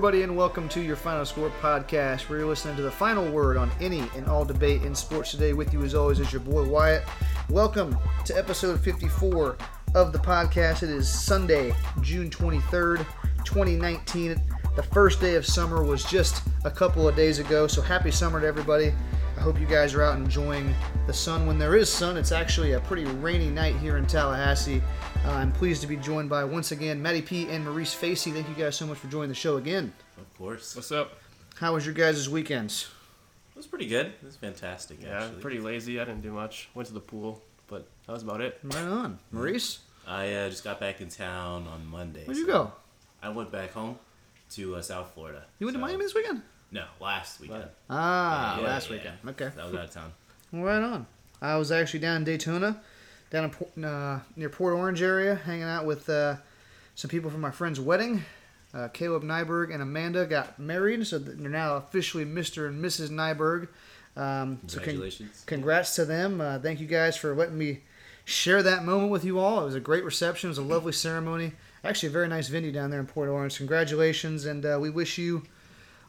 Everybody, and welcome to your Final Score podcast, where you're listening to the final word on any and all debate in sports today. With you, as always, is your boy Wyatt. Welcome to episode 54 of the podcast. It is Sunday, June 23rd, 2019. The first day of summer was just a couple of days ago, so happy summer to everybody. I hope you guys are out enjoying the sun when there is sun. It's actually a pretty rainy night here in Tallahassee. Uh, I'm pleased to be joined by once again Matty P and Maurice Facey. Thank you guys so much for joining the show again. Of course. What's up? How was your guys' weekends? It was pretty good. It was fantastic, Yeah, actually. pretty lazy. I didn't do much. Went to the pool, but that was about it. Right on, Maurice. I uh, just got back in town on Monday. Where'd you so go? I went back home to uh, South Florida. You went to Miami this weekend? No, last weekend. Ah, Yeah, last yeah. weekend. Okay, I was out of town. right on. I was actually down in Daytona, down in, uh, near Port Orange area, hanging out with uh, some people from my friend's wedding. Uh, Caleb Nyberg and Amanda got married, so they're now officially Mr. and Mrs. Nyberg. Um, so con- Congratulations. congrats to them. Uh, thank you guys for letting me share that moment with you all. It was a great reception. It was a lovely ceremony. Actually, a very nice venue down there in Port Orange. Congratulations, and uh, we wish you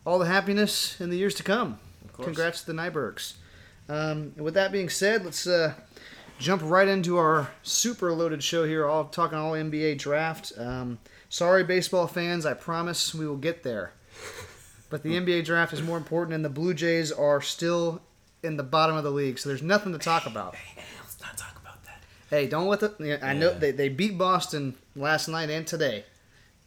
all the happiness in the years to come. Of course. Congrats to the Nybergs. Um, with that being said, let's uh, jump right into our super loaded show here. All talking all NBA draft. Um, sorry, baseball fans. I promise we will get there. But the NBA draft is more important, and the Blue Jays are still in the bottom of the league, so there's nothing to talk about. Hey, let's not talk about that. Hey, don't let the. I know Yeah. they, they beat Boston last night and today.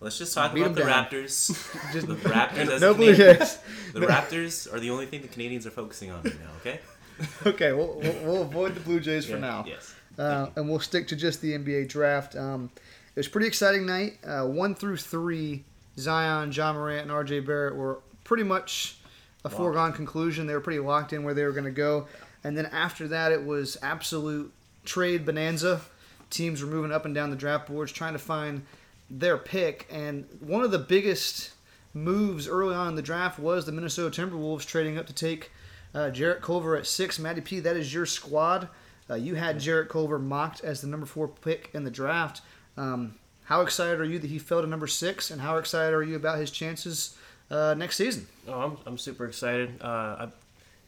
Let's just talk about the down. Raptors. Just- the Raptors. As no the Blue Jays. The Raptors are the only thing the Canadians are focusing on right now. Okay. Okay, we'll, we'll, we'll avoid the Blue Jays for Yeah, now. Yes. uh, and we'll stick to just the NBA draft. Um, it was a pretty exciting night. Uh, one through three, Zion, Ja Morant, and R.J. Barrett were pretty much a Locked. foregone conclusion. They were pretty locked in where they were going to go. And then after that, it was absolute trade bonanza. Teams were moving up and down the draft boards trying to find their pick. And one of the biggest moves early on in the draft was the Minnesota Timberwolves trading up to take uh, Jarrett Culver at six. Matty P, that is your squad. Uh, you had Jarrett Culver mocked as the number four pick in the draft. Um, how excited are you that he fell to number six, and how excited are you about his chances uh, next season? Oh, I'm, I'm super excited. Uh, I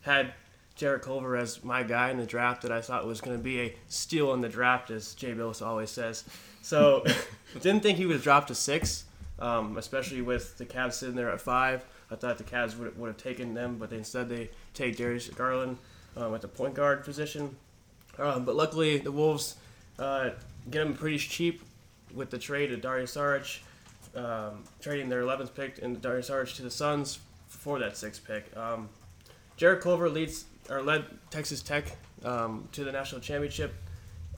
had Jarrett Culver as my guy in the draft that I thought was going to be a steal in the draft, as Jay Bilas always says. So didn't think he would drop to six, um, especially with the Cavs sitting there at five. I thought the Cavs would, would have taken them, but instead they take Darius Garland um, at the point guard position. Um, but luckily, the Wolves uh, get him pretty cheap with the trade of Darius Saric, um, trading their 11th pick and Darius Saric to the Suns for that sixth pick. Um, Jarrett Culver leads or led Texas Tech um, to the national championship,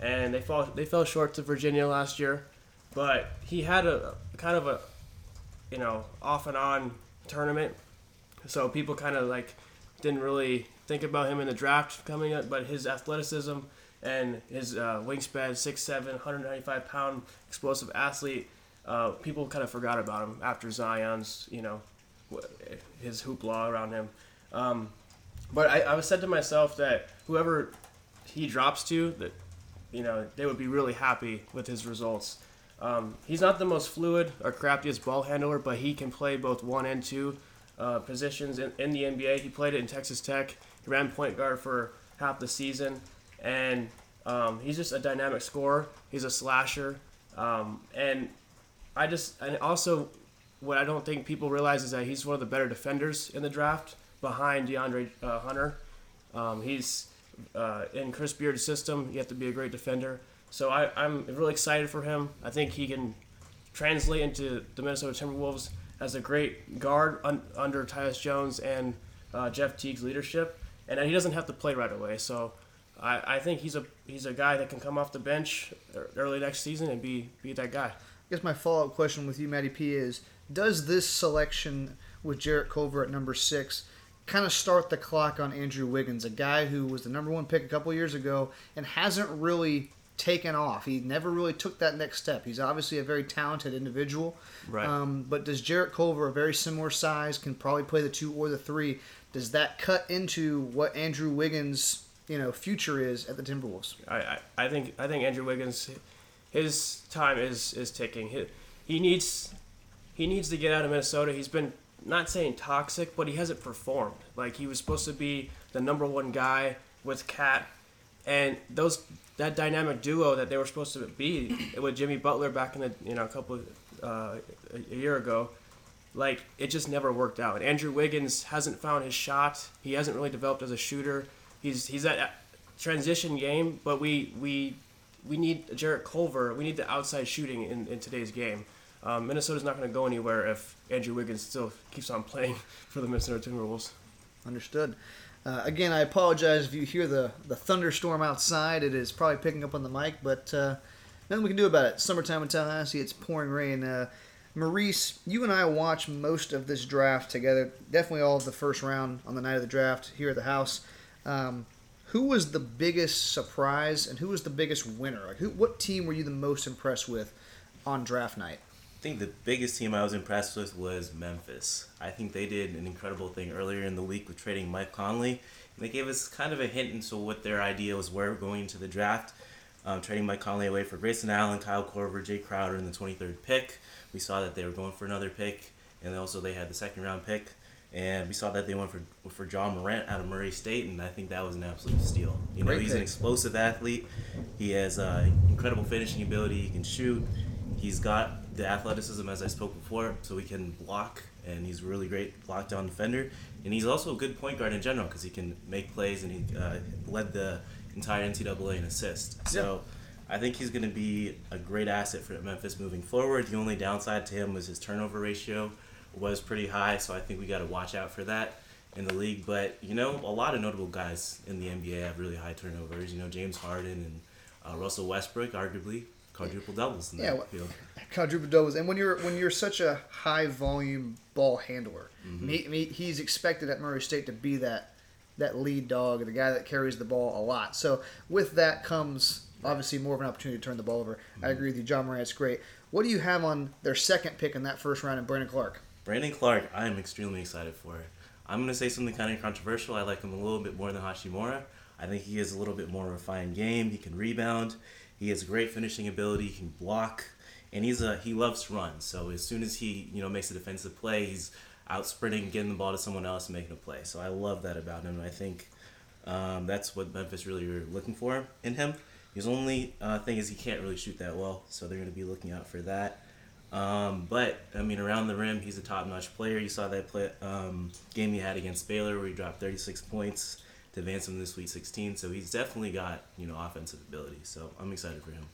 and they fall they fell short to Virginia last year, but he had a kind of a you know off and on tournament, so people kind of like didn't really think about him in the draft coming up, but his athleticism and his uh, wingspan, 6'7", 195 pound explosive athlete, uh, people kind of forgot about him after Zion's, you know, his hoopla around him. Um, but I, I was said to myself that whoever he drops to, that you know, they would be really happy with his results. Um, he's not the most fluid or craftiest ball handler, but he can play both one and two uh, positions in, in the NBA. He played it in Texas Tech. He ran point guard for half the season, and um, he's just a dynamic scorer. He's a slasher, um, and I just and also what I don't think people realize is that he's one of the better defenders in the draft behind DeAndre uh, Hunter. Um, he's uh, in Chris Beard's system. You have to be a great defender. So I, I'm really excited for him. I think he can translate into the Minnesota Timberwolves as a great guard un, under Tyus Jones and uh, Jeff Teague's leadership, and he doesn't have to play right away. So I, I think he's a he's a guy that can come off the bench early next season and be be that guy. I guess my follow up question with you, Matty P, is does this selection with Jarrett Culver at number six kind of start the clock on Andrew Wiggins, a guy who was the number one pick a couple years ago and hasn't really taken off? He never really took that next step. He's obviously a very talented individual. Right. Um, but does Jarrett Culver, a very similar size, can probably play the two or the three? Does that cut into what Andrew Wiggins' you know future is at the Timberwolves? I, I, I think I think Andrew Wiggins, his time is is ticking. He, he needs he needs to get out of Minnesota. He's been not saying toxic, but he hasn't performed. Like he was supposed to be the number one guy with Cat, and those that dynamic duo that they were supposed to be with Jimmy Butler back in the you know a couple of, uh, a, year ago, like it just never worked out. Andrew Wiggins hasn't found his shot. He hasn't really developed as a shooter. He's he's that transition game, but we we we need Jarrett Culver. We need the outside shooting in, in today's game. Um, Minnesota's not going to go anywhere if Andrew Wiggins still keeps on playing for the Minnesota Timberwolves. Understood. Uh, again, I apologize if you hear the, the thunderstorm outside. It is probably picking up on the mic, but uh, nothing we can do about it. Summertime in Tallahassee, it's pouring rain. Uh, Maurice, you and I watched most of this draft together. Definitely all of the first round on the night of the draft here at the house. Um, who was the biggest surprise and who was the biggest winner? Like, who, what team were you the most impressed with on draft night? I think the biggest team I was impressed with was Memphis. I think they did an incredible thing earlier in the week with trading Mike Conley. And they gave us kind of a hint into what their ideas were going into the draft. Um, trading Mike Conley away for Grayson Allen, Kyle Korver, Jae Crowder in the 23rd pick. We saw that they were going for another pick, and also they had the second round pick. And we saw that they went for for Ja Morant out of Murray State, and I think that was an absolute steal. You know, Great he's pick. an explosive athlete. He has uh, incredible finishing ability. He can shoot. He's got the athleticism, as I spoke before, so he can block, and he's a really great block down defender. And he's also a good point guard in general because he can make plays, and he uh, led the entire NCAA in assists. So I think he's going to be a great asset for Memphis moving forward. The only downside to him was his turnover ratio was pretty high, so I think we got to watch out for that in the league. But you know, a lot of notable guys in the NBA have really high turnovers. You know, James Harden and uh, Russell Westbrook, arguably quadruple doubles in Yeah, that field. quadruple doubles. And when you're when you're such a high volume ball handler, Mm-hmm. he, he- he's expected at Murray State to be that that lead dog, the guy that carries the ball a lot. So with that comes obviously more of an opportunity to turn the ball over. Mm-hmm. I agree with you. Ja Morant's great. What do you have on their second pick in that first round in Brandon Clarke? Brandon Clarke, I am extremely excited for. I'm going to say something kind of controversial. I like him a little bit more than Hachimura. I think he has a little bit more refined game. He can rebound. He has great finishing ability. He can block, and he's a he loves to run. So as soon as he you know makes a defensive play, he's out sprinting, getting the ball to someone else, and making a play. So I love that about him. I think um, that's what Memphis really looking for in him. His only uh, thing is he can't really shoot that well, so they're going to be looking out for that. Um, but I mean, around the rim, he's a top-notch player. You saw that play um, game he had against Baylor, where he dropped 36 points to advance him the Sweet 16. So he's definitely got you know offensive ability. So I'm excited for him.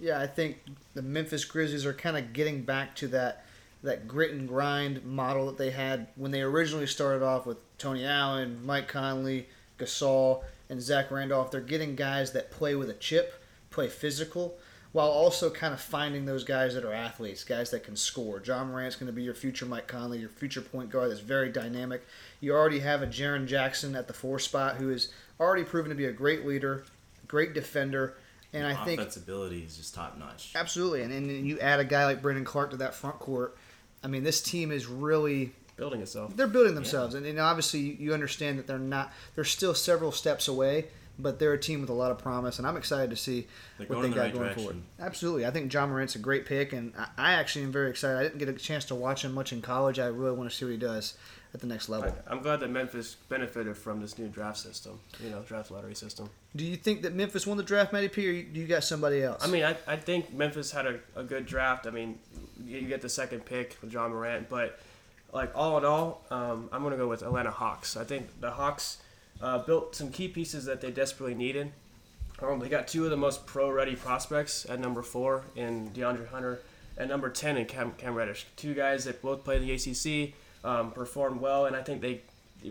Yeah, I think the Memphis Grizzlies are kind of getting back to that that grit and grind model that they had when they originally started off with Tony Allen, Mike Conley, Gasol, and Zach Randolph. They're getting guys that play with a chip, play physical, while also kind of finding those guys that are athletes, guys that can score. Ja Morant's going to be your future Mike Conley, your future point guard that's very dynamic. You already have a Jaren Jackson at the four spot who is already proven to be a great leader, great defender, and I think offensive ability is just top-notch. Absolutely, and then you add a guy like Brandon Clarke to that front court. I mean, this team is really Building itself. they're building themselves, and, and obviously you- you understand that they're not. They're still several steps away, but they're a team with a lot of promise, and I'm excited to see They're what they in the got right going forward. Absolutely, I think Ja Morant's a great pick, and I, I actually am very excited. I didn't get a chance to watch him much in college. I really want to see what he does at the next level. I, I'm glad that Memphis benefited from this new draft system, you know, draft lottery system. Do you think that Memphis won the draft, Matty P, or you- do you got somebody else? I mean, I, I think Memphis had a, a good draft. I mean, you you get the second pick with John Morant, but like all in all, um, I'm gonna go with Atlanta Hawks. I think the Hawks uh, built some key pieces that they desperately needed. Um, they got two of the most pro-ready prospects at number four in DeAndre Hunter and number ten in Cam, Cam Reddish. Two guys that both played in the ACC, um, performed well, and I think they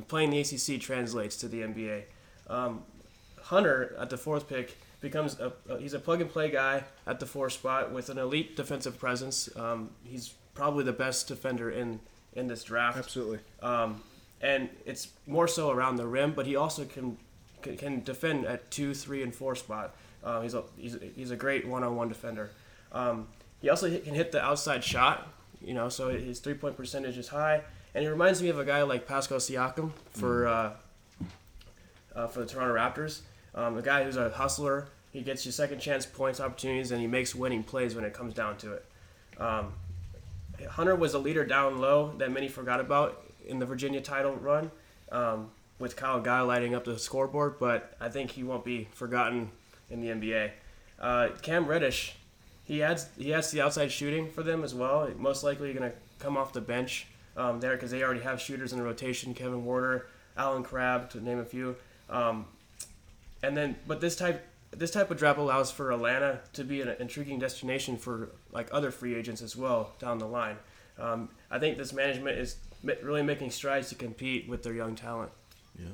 playing the ACC translates to the NBA. Um, Hunter at the fourth pick becomes a, a he's a plug and play guy at the four spot with an elite defensive presence. Um, he's probably the best defender in in this draft. Absolutely. Um, and it's more so around the rim, but he also can can, can defend at two, three, and four spot. Uh, he's a he's a, he's a great one-on-one defender. Um, he also hit, can hit the outside shot, you know, so his three-point percentage is high. And he reminds me of a guy like Pascal Siakam for uh, uh, for the Toronto Raptors. Um, a guy who's a hustler. He gets you second chance points opportunities, and he makes winning plays when it comes down to it. Um, Hunter was a leader down low that many forgot about in the Virginia title run, um, with Kyle Guy lighting up the scoreboard. But I think he won't be forgotten in the NBA. Uh, Cam Reddish, he adds he adds the outside shooting for them as well. Most likely going to come off the bench um, there because they already have shooters in the rotation. Kevin Huerter, Allen Crabbe, to name a few. Um, and then, but this type this type of draft allows for Atlanta to be an intriguing destination for like other free agents as well down the line. Um, I think this management is really making strides to compete with their young talent. Yeah.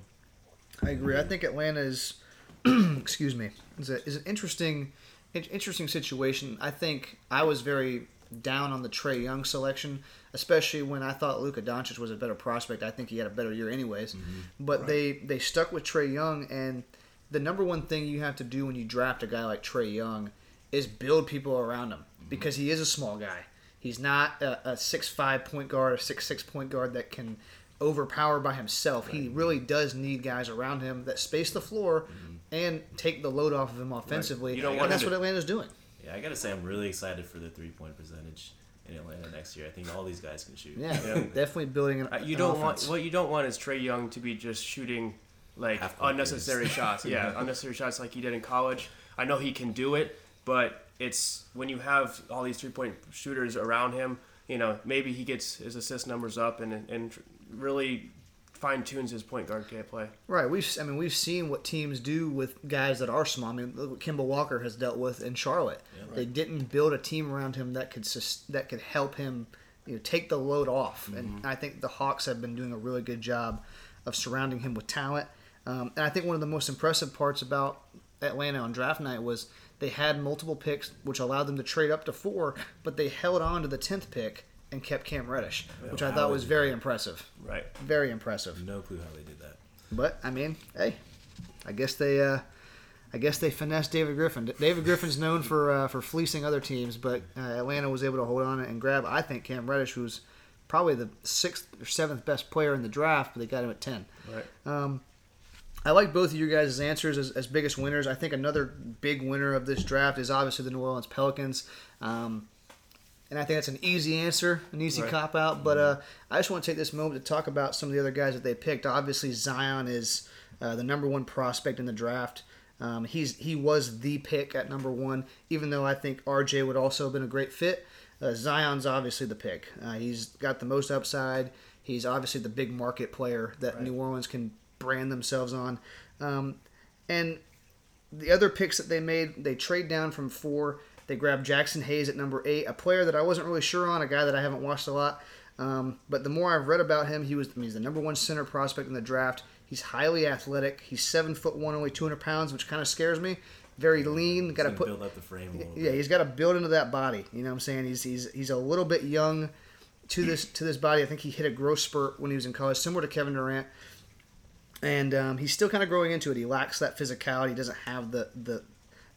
I agree. I think Atlanta is, excuse me, is, a, is an interesting, interesting situation. I think I was very down on the Trae Young selection, especially when I thought Luka Doncic was a better prospect. I think he had a better year anyways. Mm-hmm. But they they stuck with Trae Young, and the number one thing you have to do when you draft a guy like Trae Young is build people around him Mm-hmm. because he is a small guy. He's not a, a six five point guard or six six point guard that can overpower by himself. He really does need guys around him that space the floor and take the load off of him offensively. You don't and want that's him what Atlanta's doing. Yeah, I gotta say I'm really excited for the three point percentage in Atlanta next year. I think all these guys can shoot. Yeah, Yeah. definitely building an. Uh, you an don't offense. want what you don't want is Trae Young to be just shooting like unnecessary shots. Yeah, unnecessary shots like he did in college. I know he can do it, but it's when you have all these three point shooters around him. You know, maybe he gets his assist numbers up and and really fine tunes his point guard can't play. Right. We've I mean we've seen what teams do with guys that are small. I mean what Kemba Walker has dealt with in Charlotte. Yeah. They didn't build a team around him that could sus- that could help him you know take the load off. And I think the Hawks have been doing a really good job of surrounding him with talent. Um, and I think one of the most impressive parts about Atlanta on draft night was they had multiple picks, which allowed them to trade up to four, but they held on to the tenth pick and kept Cam Reddish, which I thought was very impressive. Right. Very impressive. No clue how they did that. But I mean, hey, I guess they, uh, I guess they finessed David Griffin. David Griffin's known for uh, for fleecing other teams, but uh, Atlanta was able to hold on and grab. I think Cam Reddish, who's probably the sixth or seventh best player in the draft, but they got him at ten. Right. I like both of you guys' answers as, as biggest winners. I think another big winner of this draft is obviously the New Orleans Pelicans. Um, and I think that's an easy answer, an easy Right. cop out. But uh, I just want to take this moment to talk about some of the other guys that they picked. Obviously, Zion is uh, the number one prospect in the draft. Um, he's he was the pick at number one, even though I think RJ would also have been a great fit. Uh, Zion's obviously the pick. Uh, he's got the most upside. He's obviously the big market player that New Orleans can brand themselves on. Um, and the other picks that they made, they trade down from four. They grabbed Jaxson Hayes at number eight, a player that I wasn't really sure on, a guy that I haven't watched a lot. Um, but the more I've read about him, he was I mean, he's the number one center prospect in the draft. He's highly athletic. He's seven foot one, only 200 pounds, which kind of scares me. Very lean. Got to put build up the frame a little yeah, he's got to build into that body. You know what I'm saying? He's he's he's a little bit young to this to this body. I think he hit a growth spurt when he was in college, similar to Kevin Durant. And um, he's still kind of growing into it. He lacks that physicality. He doesn't have the the,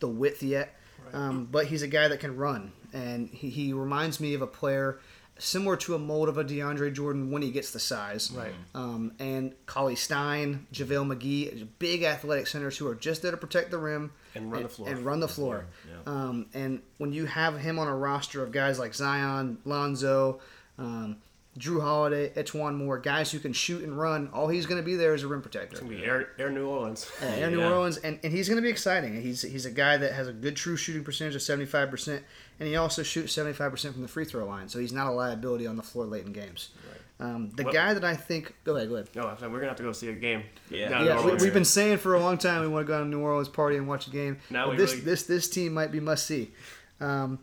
the width yet. Um, but he's a guy that can run, and he, he reminds me of a player similar to a mold of a DeAndre Jordan when he gets the size. Right. Um, and Cauley-Stein, JaVale McGee, big athletic centers who are just there to protect the rim And run the floor. And run the floor. Yeah. Um, and when you have him on a roster of guys like Zion, Lonzo, um, Jrue Holiday, E'Twaun Moore, guys who can shoot and run, all he's going to be there is a rim protector. It's gonna be Air, Air New Orleans. Yeah, Air New Yeah. Orleans, and, and he's going to be exciting. He's he's a guy that has a good true shooting percentage of seventy five percent, and he also shoots seventy five percent from the free throw line. So he's not a liability on the floor late in games. Um, the Well- guy that I think, go ahead, go ahead. No, we're gonna have to go see a game. Yeah. Yeah, we, we've been saying for a long time we want to go to New Orleans party and watch a game. Now we this really- this this team might be must see. Um,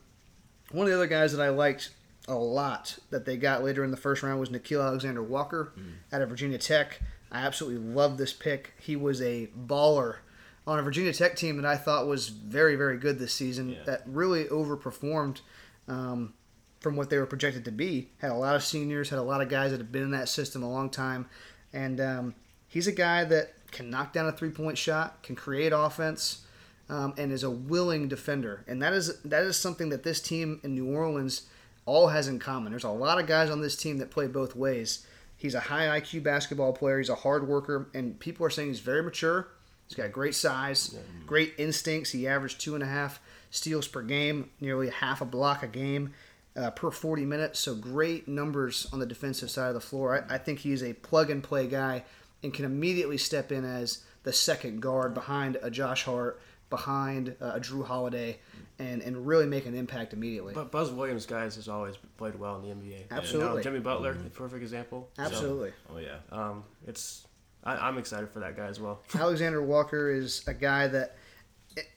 one of the other guys that I liked a lot that they got later in the first round was Nickeil Alexander Walker out of Virginia Tech. I absolutely love this pick. He was a baller on a Virginia Tech team that I thought was very very good this season. Yeah. That really overperformed. Um, from what they were projected to be. Had a lot of seniors, had a lot of guys that have been in that system a long time, and um, he's a guy that can knock down a three point shot, can create offense, um, and is a willing defender. And that is that is something that this team in New Orleans all has in common. There's a lot of guys on this team that play both ways. He's a high IQ basketball player. He's a hard worker, and people are saying he's very mature. He's got great size, great instincts. He averaged two and a half steals per game, nearly half a block a game. uh, per 40 minutes. So great numbers on the defensive side of the floor. I, I think he's a plug and play guy and can immediately step in as the second guard behind a Josh Hart, behind uh, a Jrue Holiday, and, and really make an impact immediately. But Buzz Williams, guys, has always played well in the NBA. Absolutely. You know, Jimmy Butler, perfect example. So, Absolutely. Oh yeah. um, it's I, I'm excited for that guy as well. Alexander Walker is a guy that,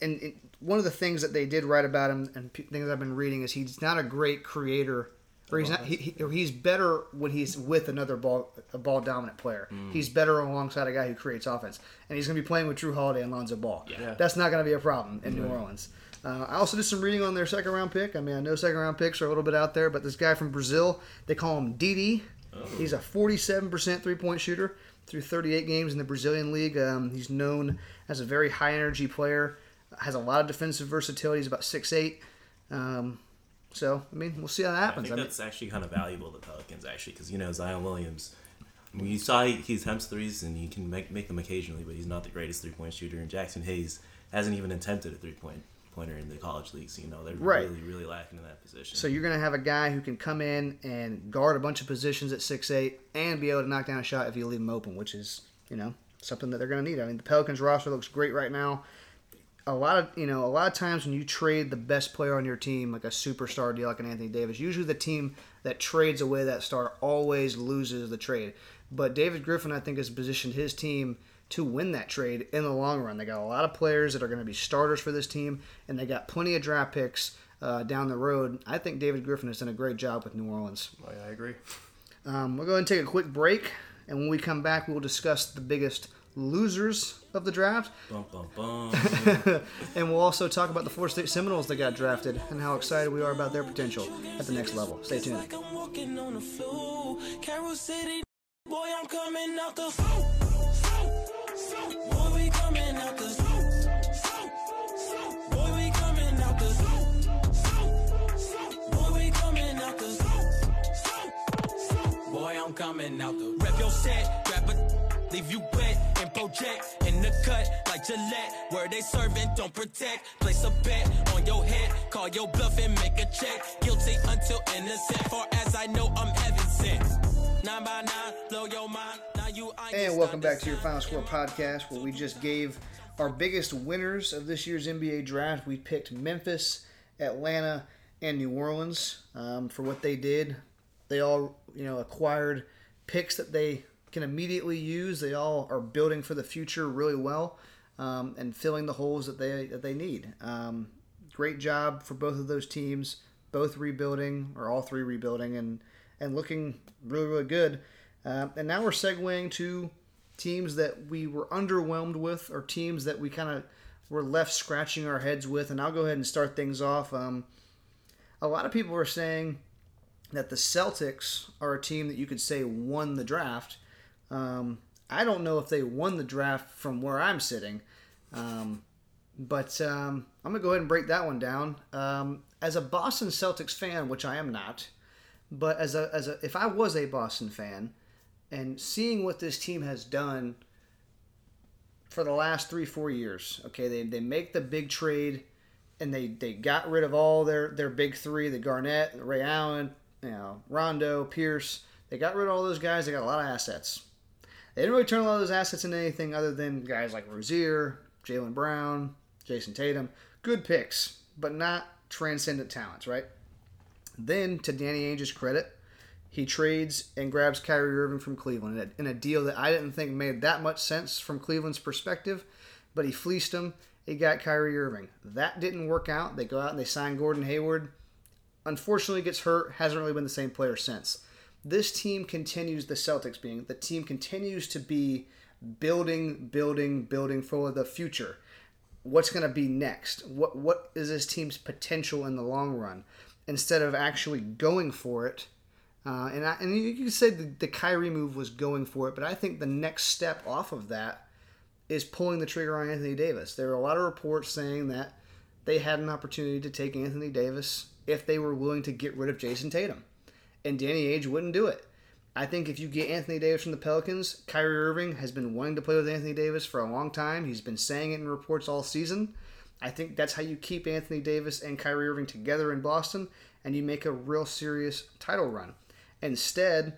and, and one of the things that they did write about him and p- things I've been reading is he's not a great creator, or he's not. He, he, or he's better when he's with another ball a ball dominant player. He's better alongside a guy who creates offense, and he's going to be playing with Jrue Holiday and Lonzo Ball. Yeah. That's not going to be a problem in New Orleans. Uh, I also did some reading on their second round pick. I mean, I know second round picks are a little bit out there, but this guy from Brazil, they call him DD. He's a 47% three point shooter through 38 games in the Brazilian league. Um, he's known as a very high energy player, has a lot of defensive versatility. He's about 6'8. Um, so, I mean, we'll see how that I happens. think I mean, that's actually kind of valuable to the Pelicans actually because you know Zion Williams. You saw he, he attempts threes and he can make make them occasionally, but he's not the greatest three point shooter. And Jaxson Hayes hasn't even attempted a three point pointer in the college leagues. You know they're Right. really really lacking in that position. So you're going to have a guy who can come in and guard a bunch of positions at six eight and be able to knock down a shot if you leave him open, which is, you know, something that they're going to need. I mean, the Pelicans roster looks great right now. A lot of, you know, a lot of times when you trade the best player on your team, like a superstar deal like an Anthony Davis, usually the team that trades away that star always loses the trade. But David Griffin, I think, has positioned his team to win that trade in the long run. They got a lot of players that are going to be starters for this team, and they got plenty of draft picks uh, down the road. I think David Griffin has done a great job with New Orleans. Oh, yeah, I agree. Um, we'll go ahead and take a quick break, and when we come back, we'll discuss the biggest losers of the draft, bum bum bum. and we'll also talk about the Florida State Seminoles that got drafted and how excited we are about their potential at the next level. Stay tuned. Like I'm walking on the floor. Carol City, boy, I'm coming out the. Coming out the. Boy, we coming out the. Boy, we coming out the. Boy, I'm coming out the. Rep your set, grab a. Leave you wet and project in the cut like Gillette. Where they serving, don't protect. Place a bet on your head, call your bluff and make a check. Guilty until innocent. Far as I know, I'm heaven sent. Nine by nine, blow your mind. Now you I And welcome back to your Final Score podcast, where we just gave our biggest winners of this year's NBA draft. We picked Memphis, Atlanta, and New Orleans um, for what they did. They all, you know, acquired picks that they can immediately use. They all are building for the future really well um, and filling the holes that they that they need. Um, great job for both of those teams, both rebuilding or all three rebuilding and and looking really really good. Um, and now we're segueing to teams that we were underwhelmed with, or teams that we kind of were left scratching our heads with. And I'll go ahead and start things off. Um, a lot of people are saying that the Celtics are a team that you could say won the draft. Um, I don't know if they won the draft from where I'm sitting, um, but um, I'm gonna go ahead and break that one down. Um, as a Boston Celtics fan, which I am not, but as a as a if I was a Boston fan, and seeing what this team has done for the last three four years, okay, they they make the big trade, and they they got rid of all their their big three, the Garnett, Ray Allen, you know, Rondo, Pierce. They got rid of all those guys. They got a lot of assets. They didn't really turn a lot of those assets into anything other than guys like Rozier, Jaylen Brown, Jayson Tatum. Good picks, but not transcendent talents, right? Then, to Danny Ainge's credit, he trades and grabs Kyrie Irving from Cleveland in a, deal that I didn't think made that much sense from Cleveland's perspective, but he fleeced him. He got Kyrie Irving. That didn't work out. They go out and they sign Gordon Hayward. Unfortunately, gets hurt. Hasn't really been the same player since. This team continues, the Celtics being, the team continues to be building, building, building for the future. What's going to be next? What What is this team's potential in the long run? Instead of actually going for it, uh, and I, and you can say the, the Kyrie move was going for it, but I think the next step off of that is pulling the trigger on Anthony Davis. There are a lot of reports saying that they had an opportunity to take Anthony Davis if they were willing to get rid of Jayson Tatum, and Danny Ainge wouldn't do it. I think if you get Anthony Davis from the Pelicans, Kyrie Irving has been wanting to play with Anthony Davis for a long time. He's been saying it in reports all season. I think that's how you keep Anthony Davis and Kyrie Irving together in Boston. and you make a real serious title run. Instead,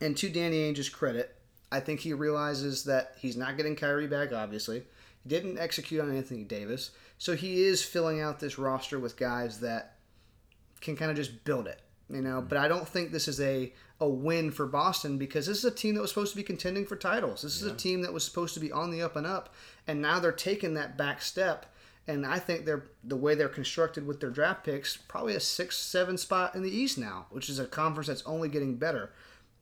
and to Danny Ainge's credit, I think he realizes that he's not getting Kyrie back, obviously. He didn't execute on Anthony Davis. So he is filling out this roster with guys that can kind of just build it. You know, but I don't think this is a, a win for Boston because this is a team that was supposed to be contending for titles. This is a team that was supposed to be on the up and up, and now they're taking that back step. And I think they're the way they're constructed with their draft picks, probably a six, seven spot in the East now, which is a conference that's only getting better.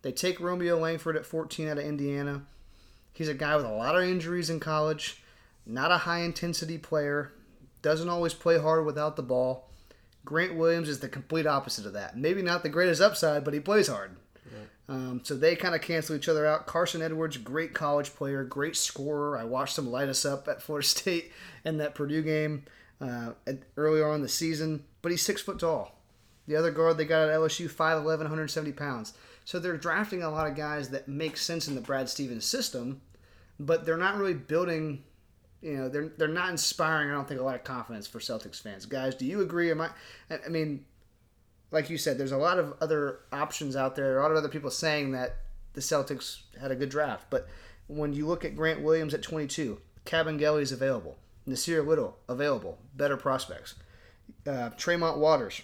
They take Romeo Langford at 14 out of Indiana. He's a guy with a lot of injuries in college, not a high intensity player, doesn't always play hard without the ball. Grant Williams is the complete opposite of that. Maybe not the greatest upside, but he plays hard. Um, so they kind of cancel each other out. Carsen Edwards, great college player, great scorer. I watched him light us up at Florida State in that Purdue game uh, earlier on in the season, but he's six foot tall. The other guard they got at LSU, 5'11", 170 pounds. So they're drafting a lot of guys that make sense in the Brad Stevens system, but they're not really building. You know, they're they're not inspiring. I don't think a lot of confidence for Celtics fans. Guys, do you agree? Am I? I mean, like you said, there's a lot of other options out there. A lot of other people saying that the Celtics had a good draft, but when you look at Grant Williams at 22, Kabengele is available, Nassir Little available, better prospects. Uh, Tremont Waters,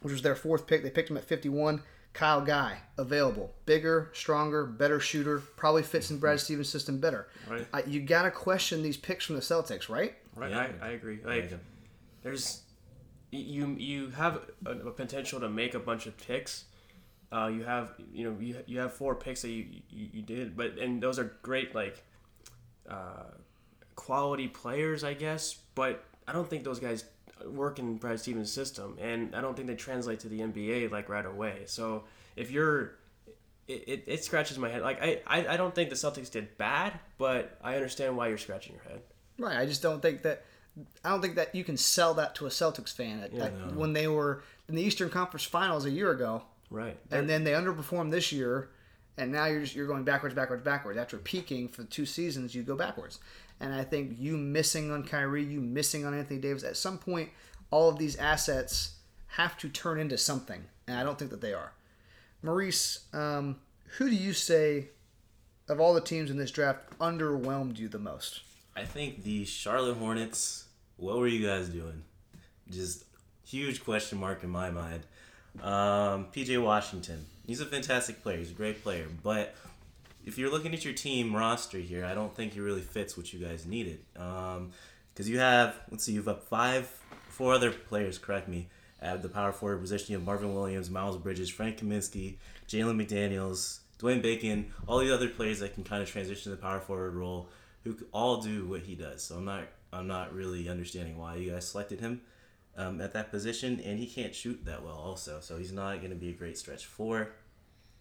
which was their fourth pick, they picked him at 51. Kyle Guy available, bigger, stronger, better shooter, probably fits in Brad Stevens' system better. Right. Uh, you gotta question these picks from the Celtics, right? Right, Yeah. I, I agree. Like, Yeah. there's you you have a, a potential to make a bunch of picks. Uh, you have you know you, you have four picks that you, you, you did, but and those are great like uh, quality players, I guess. But I don't think those guys work in Brad Stevens' system, and I don't think they translate to the NBA like right away. So if you're it, it, it scratches my head. Like I, I, I don't think the Celtics did bad, but I understand why you're scratching your head. Right. I just don't think that. I don't think that you can sell that to a Celtics fan that, that when they were in the Eastern Conference Finals a year ago, Right. and then they underperformed this year, and now you're just, you're going backwards, backwards, backwards. After peaking for two seasons, you go backwards. And I think you missing on Kyrie, you missing on Anthony Davis, at some point, all of these assets have to turn into something, and I don't think that they are. Maurice, um, who do you say of all the teams in this draft underwhelmed you the most? I think the Charlotte Hornets. What were you guys doing? Just huge question mark in my mind. Um, PJ Washington. He's a fantastic player. He's a great player. But if you're looking at your team roster here, I don't think he really fits what you guys needed. Because you have, let's see, you've got five, four other players, correct me, at the power forward position. You have Marvin Williams, Miles Bridges, Frank Kaminsky, Jalen McDaniels, Dwayne Bacon, all the other players that can kind of transition to the power forward role, who all do what he does. So I'm not, I'm not really understanding why you guys selected him um, at that position, and he can't shoot that well, also. So he's not going to be a great stretch four.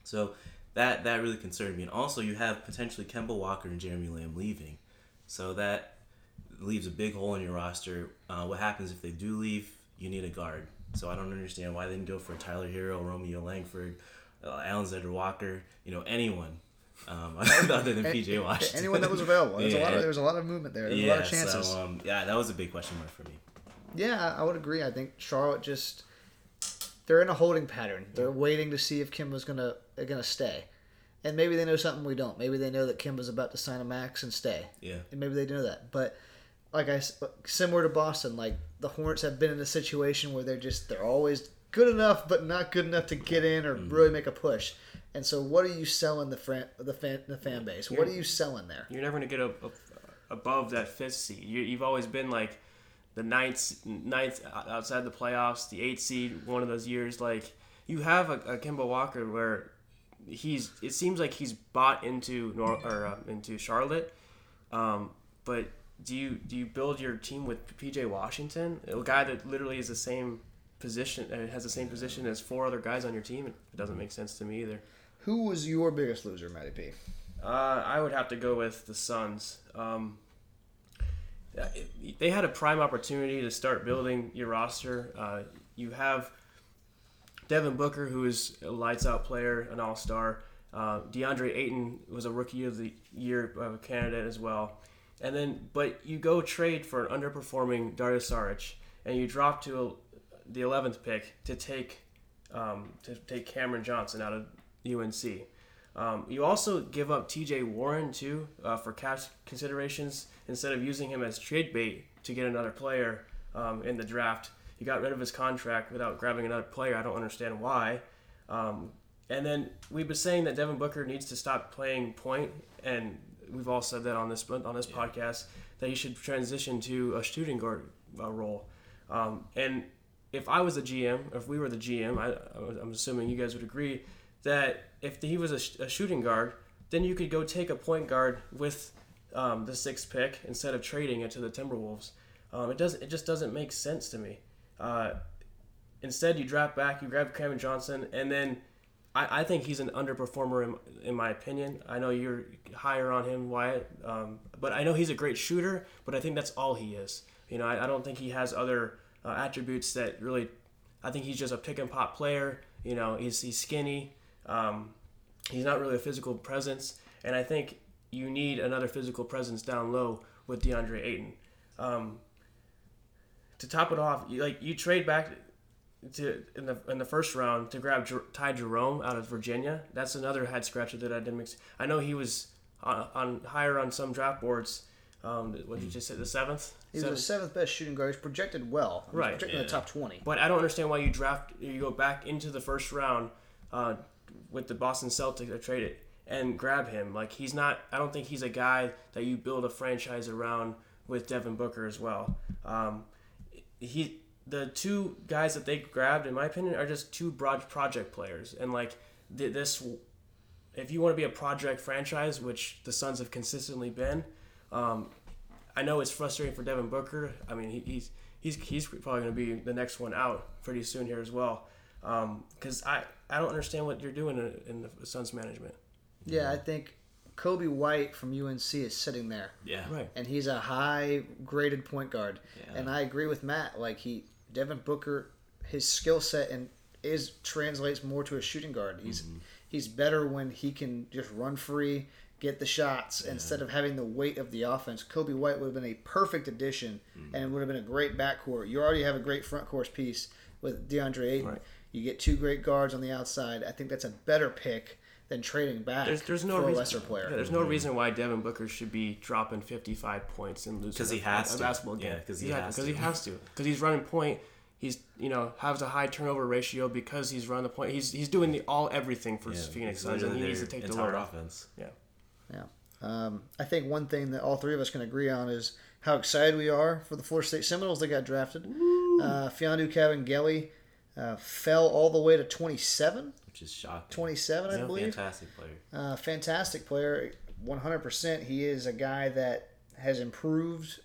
So that that really concerned me. And also, you have potentially Kemba Walker and Jeremy Lamb leaving, so that leaves a big hole in your roster. Uh, what happens if they do leave? You need a guard. So I don't understand why they didn't go for Tyler Herro, Romeo Langford, uh, Alexander Walker. You know anyone um, other than PJ Washington. Anyone that was available. There's a lot Yeah. of there was a lot of movement there. There was a yeah, lot of chances. So, um, yeah, that was a big question mark for me. Yeah, I would agree. I think Charlotte just they're in a holding pattern. They're waiting to see if Kim was gonna they're gonna stay, and maybe they know something we don't. Maybe they know that Kemba's about to sign a max and stay. Yeah. and maybe they know that. But like I similar to Boston, like the Hornets have been in a situation where they're just they're always good enough, but not good enough to get in or mm-hmm. really make a push. And so, what are you selling the fan the fan the fan base? What are you selling there? You're never gonna get a, a, above that fifth seed. You, you've always been like the ninth, ninth outside the playoffs, the eighth seed. One of those years, like you have a, a Kemba Walker where he's. It seems like he's bought into Nor- or uh, into Charlotte, um, but do you do you build your team with PJ Washington, a guy that literally is the same position uh, has the same position as four other guys on your team? It doesn't make sense to me either. Who was your biggest loser, Matty P? Uh, I would have to go with the Suns. Um, they had a prime opportunity to start building your roster. Uh, you have Devin Booker, who is a lights out player, an all star. Uh, DeAndre Ayton was a rookie of the year uh, candidate as well. And then, but you go trade for an underperforming Darius Saric, and you drop to the 11th pick to take um, to take Cameron Johnson out of UNC. Um, you also give up T.J. Warren too uh, for cash considerations instead of using him as trade bait to get another player um, in the draft. You got rid of his contract without grabbing another player. I don't understand why. Um, and then we've been saying that Devin Booker needs to stop playing point, and we've all said that on this on this podcast that he should transition to a shooting guard uh, role. Um, and if I was the GM, if we were the GM, I, I'm assuming you guys would agree that if he was a, sh- a shooting guard, then you could go take a point guard with um, the sixth pick instead of trading it to the Timberwolves. Um, it doesn't. it just doesn't make sense to me. Uh, instead, you draft back, you grab Cameron Johnson, and then I, I think he's an underperformer in, in my opinion. I know you're higher on him, Wyatt, um, but I know he's a great shooter. But I think that's all he is. You know, I, I don't think he has other uh, attributes that really. I think he's just a pick and pop player. You know, he's he's skinny. Um, he's not really a physical presence, and I think you need another physical presence down low with DeAndre Ayton. Um, to top it off, you, like you trade back to in the in the first round to grab Jer- Ty Jerome out of Virginia. That's another head scratcher that I didn't mix. I know he was on, on higher on some draft boards. Um, what did you just say? The seventh. He was the Seventh? seventh best shooting guard. He's projected well. He's Right. projected in the top twenty. But I don't understand why you draft you go back into the first round uh, with the Boston Celtics to trade it and grab him. Like he's not. I don't think he's a guy that you build a franchise around with Devin Booker as well. Um, he the two guys that they grabbed, in my opinion, are just two broad project players. And like th- this, if you want to be a project franchise, which the Suns have consistently been, um, I know it's frustrating for Devin Booker. I mean, he, he's he's he's probably going to be the next one out pretty soon here as well. Because I I don't understand what you're doing in, in the Suns management. Yeah, I think Coby White from UNC is sitting there. Yeah. Right. and he's a high graded point guard. Yeah. And I agree with Matt. Like he, Devin Booker, his skill set and is translates more to a shooting guard. He's mm-hmm. he's better when he can just run free, get the shots instead of having the weight of the offense. Coby White would have been a perfect addition mm-hmm. and would have been a great backcourt. You already have a great front court piece with DeAndre Ayton. Right. You get two great guards on the outside. I think that's a better pick than trading back There's, there's no for reason, a lesser player. Yeah, there's no reason why Devin Booker should be dropping 55 points and losing 'Cause he a- has a to. basketball game. Yeah, 'cause he Yeah, has 'cause he has to. Because he's running point. He's you know has a high turnover ratio because he's running the point. He's he's doing the all everything for Yeah, Phoenix Suns, and he needs to take the load off. offense. Yeah. Yeah. Um, I think one thing that all three of us can agree on is how excited we are for the Florida State Seminoles that got drafted. Uh, Mfiondu Kabengele uh, fell all the way to 27, which is shocking. 27, I believe. Fantastic player. Uh, fantastic player, 100%. He is a guy that has improved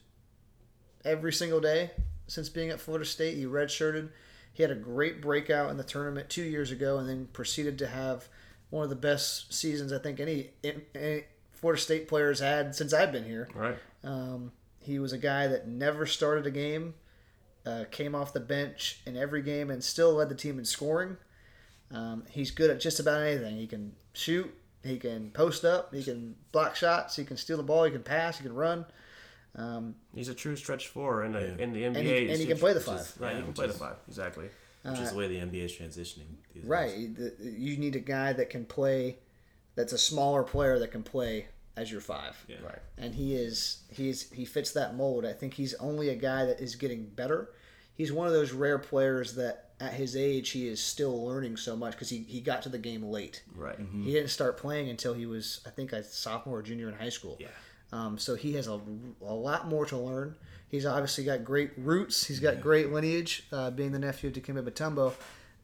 every single day since being at Florida State. He redshirted. He had a great breakout in the tournament two years ago, and then proceeded to have one of the best seasons I think any, any Florida State players had since I've been here. Right. Um, he was a guy that never started a game, uh, came off the bench in every game, and still led the team in scoring. Um, he's good at just about anything. He can shoot, he can post up, he can block shots, he can steal the ball, he can pass, he can run. Um, He's a true stretch four in the Yeah. in the NBA. and he, and he can play the five. is- Right, Yeah, he can which play the five exactly. Which is the way the NBA is transitioning. these days. Right. The, you need a guy that can play, that's a smaller player that can play as your five. Yeah. Right. and he is he's he fits that mold. I think he's only a guy that is getting better. He's one of those rare players that at his age he is still learning so much because he, he got to the game late. Right. He didn't start playing until he was I think a sophomore or junior in high school. Yeah. Um, so he has a, a lot more to learn. He's obviously got great roots. He's got great lineage, uh, being the nephew of Dikembe Mutombo.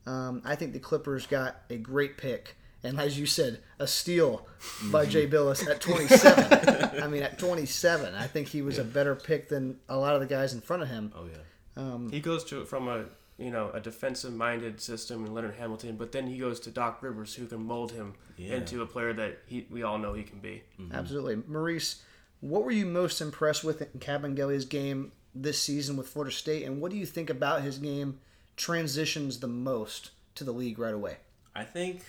Um, I think the Clippers got a great pick. And as you said, a steal by Jay Bilas at 27. I mean, at 27, I think he was a better pick than a lot of the guys in front of him. Oh yeah. He goes to it from a you know, a defensive minded system in Leonard Hamilton, but then he goes to Doc Rivers, who can mold him yeah. into a player that he, we all know he can be. Mm-hmm. Absolutely. Maurice, what were you most impressed with in Kabengele's game this season with Florida State, and what do you think about his game transitions the most to the league right away? I think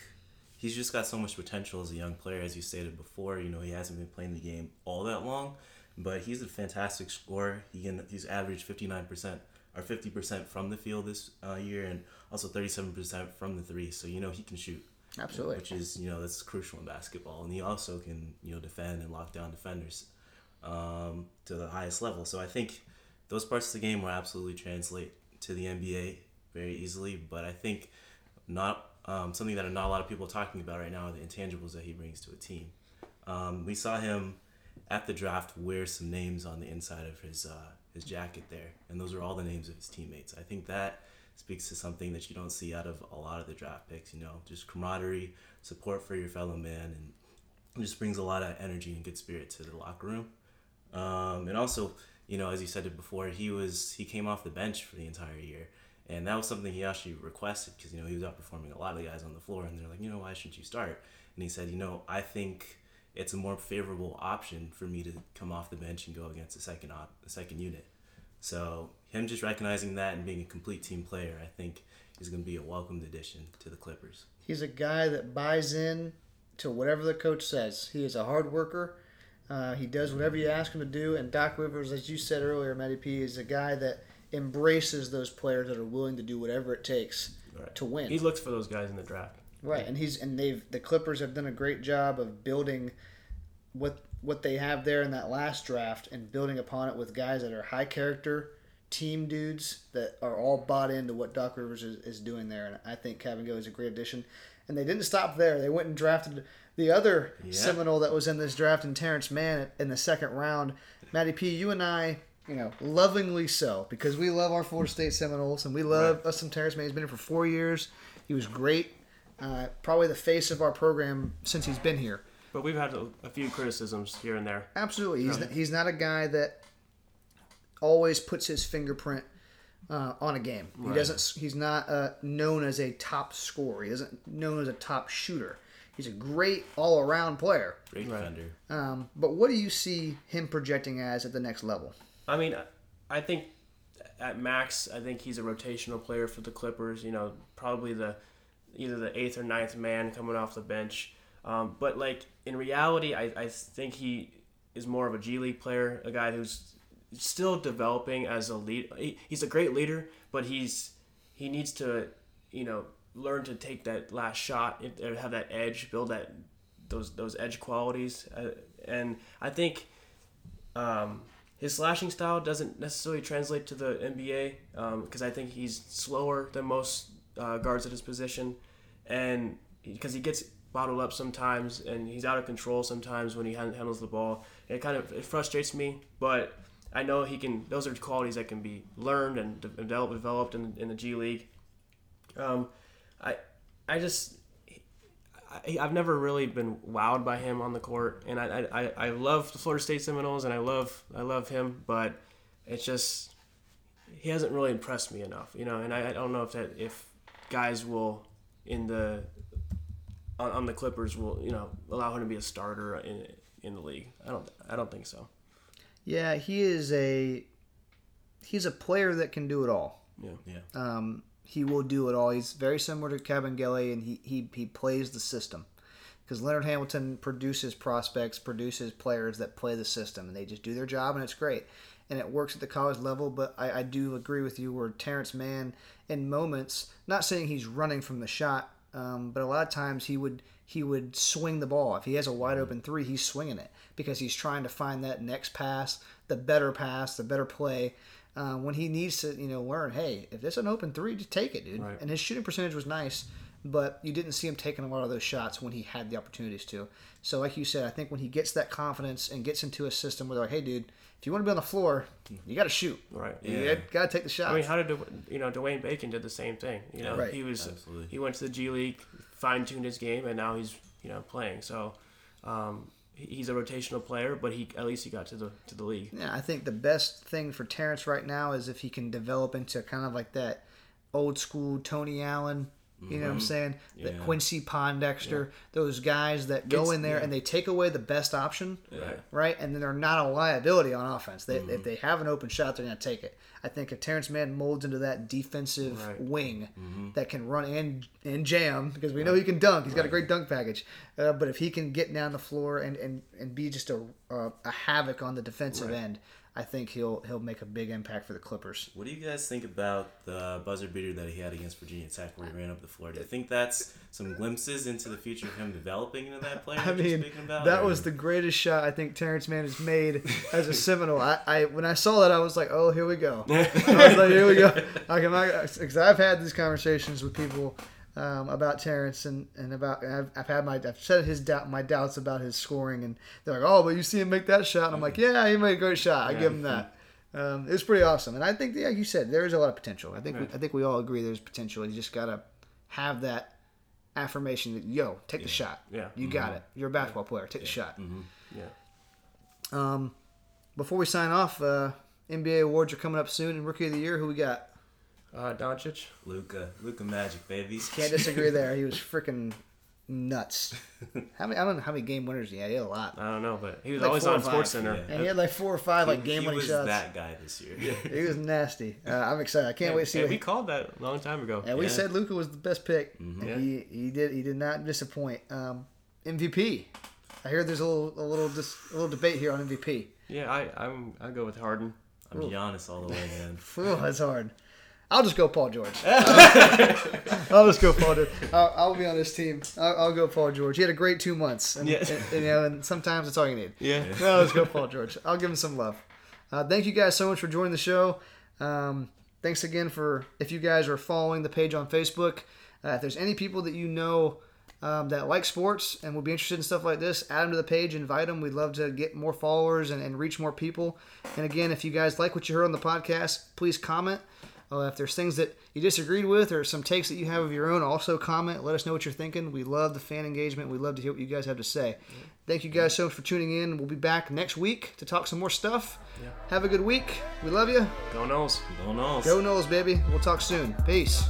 he's just got so much potential as a young player, as you stated before. You know, he hasn't been playing the game all that long, but he's a fantastic scorer. He can, he's averaged 59% are 50% from the field this uh, year and also 37% from the three. So, you know, he can shoot. Absolutely. Which is, you know, that's crucial in basketball. And he also can, you know, defend and lock down defenders um, to the highest level. So I think those parts of the game will absolutely translate to the NBA very easily. But I think not um, something that not a lot of people are talking about right now are the intangibles that he brings to a team. Um, we saw him at the draft wear some names on the inside of his uh, his jacket there, and those are all the names of his teammates. I think that speaks to something that you don't see out of a lot of the draft picks. You know, just camaraderie, support for your fellow man, and just brings a lot of energy and good spirit to the locker room. Um, and also, you know, as you said it before, he was he came off the bench for the entire year, and that was something he actually requested because you know he was outperforming a lot of the guys on the floor, and they're like, you know, why shouldn't you start? And he said, you know, I think it's a more favorable option for me to come off the bench and go against the second op, the second unit. So him just recognizing that and being a complete team player, I think is going to be a welcomed addition to the Clippers. He's a guy that buys in to whatever the coach says. He is a hard worker. Uh, he does whatever you ask him to do. And Doc Rivers, as you said earlier, Matty P, is a guy that embraces those players that are willing to do whatever it takes Right. to win. He looks for those guys in the draft. Right, and he's and they've the Clippers have done a great job of building what what they have there in that last draft and building upon it with guys that are high character team dudes that are all bought into what Doc Rivers is, is doing there, and I think Kabengele is a great addition. And they didn't stop there; they went and drafted the other Yeah. Seminole that was in this draft, in Terance Mann in the second round. Matty P, you and I. You know, lovingly so, because we love our Florida State Seminoles and we love us some Terance Mann. He's been here for four years. He was great uh, probably the face of our program since he's been here. But we've had a, a few criticisms here and there. Absolutely, he's Right. not, he's not a guy that always puts his fingerprint uh, on a game. He Right. doesn't. He's not uh, known as a top scorer. He isn't known as a top shooter. He's a great all around player. Great Right. defender. Um, but what do you see him projecting as at the next level? I mean, I think at max, I think he's a rotational player for the Clippers. You know, probably the either the eighth or ninth man coming off the bench. Um, but like in reality, I, I think he is more of a G League player, a guy who's still developing as a lead. He, he's a great leader, but he's he needs to you know learn to take that last shot, have that edge, build that those those edge qualities, uh, and I think um, his slashing style doesn't necessarily translate to the NBA because I think he's slower than most uh, guards at his position, and because he gets bottled up sometimes and he's out of control sometimes when he handles the ball. It kind of it frustrates me, but I know he can. Those are qualities that can be learned and de- developed, developed in, in the G League. Um, I I just I, I've never really been wowed by him on the court, and I, I, I love the Florida State Seminoles, and I love I love him, but it's just he hasn't really impressed me enough, you know. And I, I don't know if that if guys will in the on, on the Clippers will you know allow him to be a starter in in the league. I don't I don't think so. Yeah, he is a he's a player that can do it all. Yeah. Yeah. Um, he will do it all. He's very similar to Kabengele, and he, he, he plays the system. Because Leonard Hamilton produces prospects, produces players that play the system, and they just do their job, and it's great. And it works at the college level, but I, I do agree with you where Terance Mann, in moments, not saying he's running from the shot, um, but a lot of times he would he would swing the ball. If he has a wide open three, he's swinging it because he's trying to find that next pass, the better pass, the better play. Uh, when he needs to, you know, learn, hey, if it's an open three, just take it, dude. Right. And his shooting percentage was nice, but you didn't see him taking a lot of those shots when he had the opportunities to. So, like you said, I think when he gets that confidence and gets into a system where they're like, hey, dude, if you want to be on the floor, you got to shoot. Right. You Yeah. got to take the shot." I mean, how did you know Dwayne Bacon did the same thing? You know, Right. he was Absolutely. he went to the G League, fine tuned his game, and now he's you know playing. So um, he's a rotational player, but he at least he got to the to the league. Yeah, I think the best thing for Terance right now is if he can develop into kind of like that old school Tony Allen. You know what I'm mm-hmm. saying? The Yeah. Quincy Pondexter, those guys that go Gets- in there yeah. and they take away the best option, Right. right? And then they're not a liability on offense. They, mm-hmm. If they have an open shot, they're going to take it. I think if Terance Mann molds into that defensive Right. wing mm-hmm. that can run and and jam, because we know he can dunk. He's got a great dunk package. Uh, but if he can get down the floor and, and, and be just a, a, a havoc on the defensive end, I think he'll he'll make a big impact for the Clippers. What do you guys think about the buzzer beater that he had against Virginia Tech, where he ran up the floor? Do you think that's some glimpses into the future of him developing into that player? I that mean, speaking about, that or- was the greatest shot I think Terance Mann has made as a Seminole. I, I when I saw that, I was like, oh, here we go. I was like, here we go. Because I've had these conversations with people um, about Terance and, and about I've, I've had my I've said his doubt my doubts about his scoring and they're like, oh, but you see him make that shot, and I'm like, yeah, he made a great shot. I give him that. Um, it was pretty awesome, and I think, yeah, you said, there is a lot of potential. I think we, I think we all agree there's potential. You just gotta have that affirmation that yo, take the shot. Yeah. you got it. You're a basketball player. Take the shot. Yeah. Um, before we sign off, uh, NBA awards are coming up soon, and Rookie of the Year, who we got? Uh, Doncic. Luka, Luka Magic, baby. Can't disagree there. He was freaking nuts. How many? I don't know how many game winners he had. He had a lot. I don't know, but he was Like always four or on five, SportsCenter. yeah. And he had like four or five like he game winning was shots. that guy this year. He was nasty. Uh, I'm excited. I can't wait to see. Hey, what we he, called that a long time ago. and we Yeah. said Luka was the best pick. And Yeah. he he did he did not disappoint. Um, MVP. I hear there's a little a little dis, a little debate here on MVP. Yeah, I I'm I go with Harden. I'm Giannis all the way, man. Phew, that's hard. I'll just go Paul George. I'll just go Paul George. I'll, I'll be on this team. I'll, I'll go Paul George. He had a great two months, and, Yeah. and- and, you know, and sometimes that's all you need. Yeah. No, let's go Paul George. I'll give him some love. Uh, thank you guys so much for joining the show. Um, thanks again for if you guys are following the page on Facebook. Uh, if there's any people that you know um, that like sports and would be interested in stuff like this, add them to the page, invite them. We'd love to get more followers and, and reach more people. And again, if you guys like what you heard on the podcast, please comment. Uh, if there's things that you disagreed with or some takes that you have of your own, also comment. Let us know what you're thinking. We love the fan engagement. We love to hear what you guys have to say. Thank you guys so much for tuning in. We'll be back next week to talk some more stuff. Have a good week. We love you. Go Noles. Go Noles. Go Noles, baby. We'll talk soon. Peace.